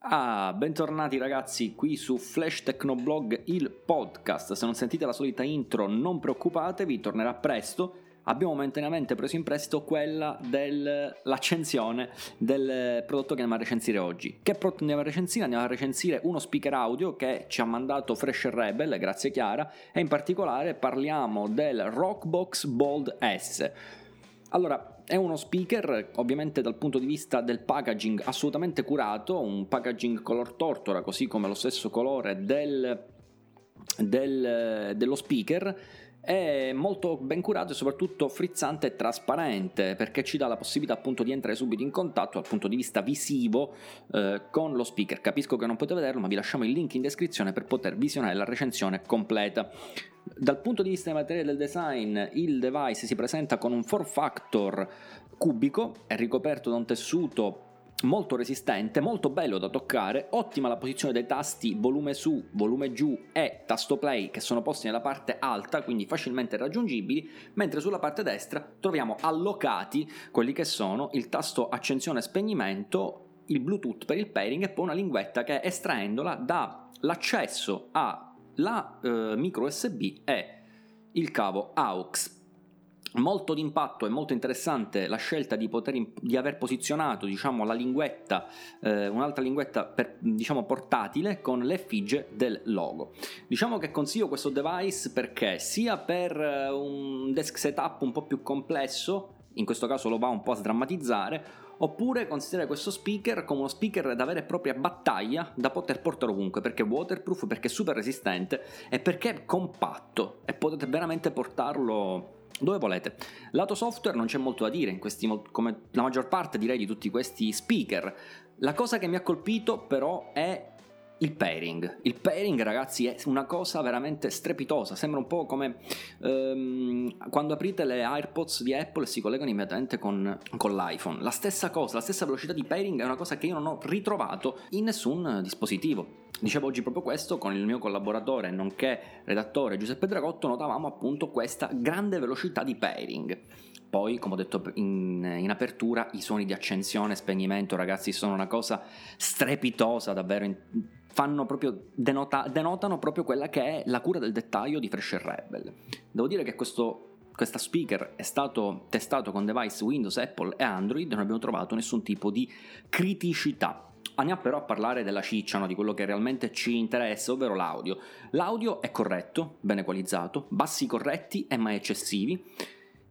Ah, bentornati ragazzi qui su Flash Technoblog, il podcast. Se non sentite la solita intro, non preoccupatevi, tornerà presto. Abbiamo momentaneamente preso in prestito quella dell'accensione del prodotto che andiamo a recensire oggi. Che prodotto andiamo a recensire? Andiamo a recensire uno speaker audio che ci ha mandato Fresh Rebel, grazie Chiara, e in particolare parliamo del Rockbox Bold S. Allora, è uno speaker, ovviamente dal punto di vista del packaging assolutamente curato, un packaging color tortora, così come lo stesso colore del, del, dello speaker. È molto ben curato e soprattutto frizzante e trasparente perché ci dà la possibilità appunto di entrare subito in contatto dal punto di vista visivo eh, con lo speaker. Capisco che non potete vederlo, ma vi lasciamo il link in descrizione per poter visionare la recensione completa. Dal punto di vista materiale del design, il device si presenta con un form factor cubico, è ricoperto da un tessuto molto resistente, molto bello da toccare, ottima la posizione dei tasti volume su, volume giù e tasto play che sono posti nella parte alta, quindi facilmente raggiungibili, mentre sulla parte destra troviamo allocati quelli che sono il tasto accensione e spegnimento, il Bluetooth per il pairing e poi una linguetta che estraendola dà l'accesso a la eh, micro USB è il cavo AUX. Molto d'impatto e molto interessante la scelta di, poter, di aver posizionato diciamo, la linguetta, eh, un'altra linguetta per, diciamo, portatile con l'effigie del logo. Diciamo che consiglio questo device perché sia per eh, un desk setup un po' più complesso, in questo caso lo va un po' a sdrammatizzare, oppure considerare questo speaker come uno speaker da vera e propria battaglia da poter portare ovunque, perché è waterproof, perché è super resistente e perché è compatto e potete veramente portarlo dove volete. Lato software non c'è molto da dire, questi, come la maggior parte direi di tutti questi speaker. La cosa che mi ha colpito però è il pairing. Il pairing, ragazzi, è una cosa veramente strepitosa. Sembra un po' come ehm, quando aprite le AirPods di Apple si collegano immediatamente con, con, l'iPhone. La stessa cosa, la stessa velocità di pairing è una cosa che io non ho ritrovato in nessun dispositivo. Dicevo oggi proprio questo con il mio collaboratore, nonché redattore Giuseppe Dragotto, notavamo appunto questa grande velocità di pairing. Poi, come ho detto in, in, apertura, i suoni di accensione e spegnimento, ragazzi, sono una cosa strepitosa, davvero. In, proprio, denota, denotano proprio quella che è la cura del dettaglio di Fresh Rebel. Devo dire che questo questa speaker è stato testato con device Windows, Apple e Android e non abbiamo trovato nessun tipo di criticità. Andiamo però a parlare della ciccia, no? di quello che realmente ci interessa, ovvero l'audio. L'audio è corretto, ben equalizzato, bassi corretti e mai eccessivi.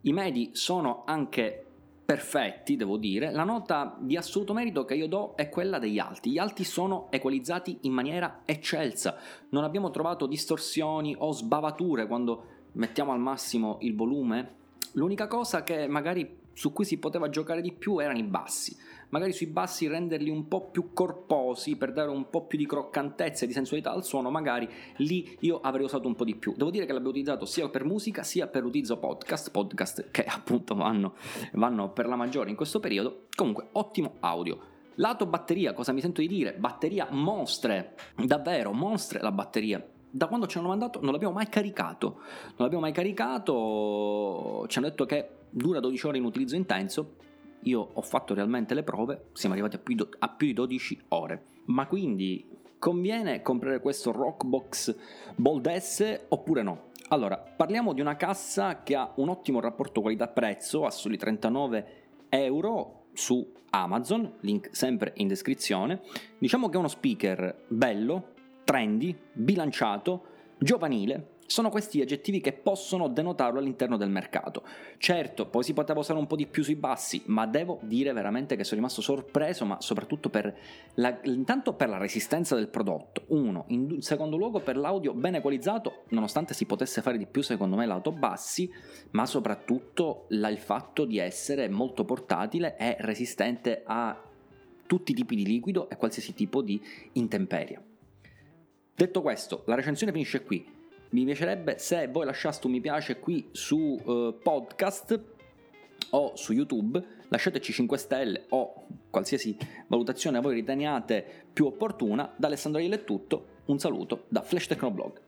I medi sono anche perfetti, devo dire. La nota di assoluto merito che io do è quella degli alti. Gli alti sono equalizzati in maniera eccelsa. Non abbiamo trovato distorsioni o sbavature quando mettiamo al massimo il volume. L'unica cosa che magari su cui si poteva giocare di più erano i bassi. Magari sui bassi renderli un po' più corposi per dare un po' più di croccantezza e di sensualità al suono, magari lì io avrei usato un po' di più. Devo dire che l'abbiamo utilizzato sia per musica sia per utilizzo podcast, podcast che appunto vanno, vanno per la maggiore in questo periodo. Comunque, ottimo audio. Lato batteria, cosa mi sento di dire? Batteria mostre, davvero mostre la batteria da quando ci hanno mandato non l'abbiamo mai caricato. Non l'abbiamo mai caricato. Ci hanno detto che dura 12 ore in utilizzo intenso. Io ho fatto realmente le prove, siamo arrivati a più, do- a più di 12 ore. Ma quindi conviene comprare questo Rockbox Bold S oppure no? Allora, parliamo di una cassa che ha un ottimo rapporto qualità-prezzo a soli 39 euro su Amazon, link sempre in descrizione. Diciamo che è uno speaker bello, trendy, bilanciato, giovanile, sono questi aggettivi che possono denotarlo all'interno del mercato. Certo, poi si poteva usare un po' di più sui bassi, ma devo dire veramente che sono rimasto sorpreso, ma soprattutto per la, intanto per la resistenza del prodotto. Uno, in secondo luogo per l'audio ben equalizzato, nonostante si potesse fare di più secondo me lato bassi, ma soprattutto la, il fatto di essere molto portatile e resistente a tutti i tipi di liquido e qualsiasi tipo di intemperia. Detto questo, la recensione finisce qui. Mi piacerebbe se voi lasciaste un mi piace qui su uh, podcast o su YouTube, lasciateci 5 stelle o qualsiasi valutazione voi riteniate più opportuna. Da Alessandro Iele è tutto, un saluto da Flash Technoblog.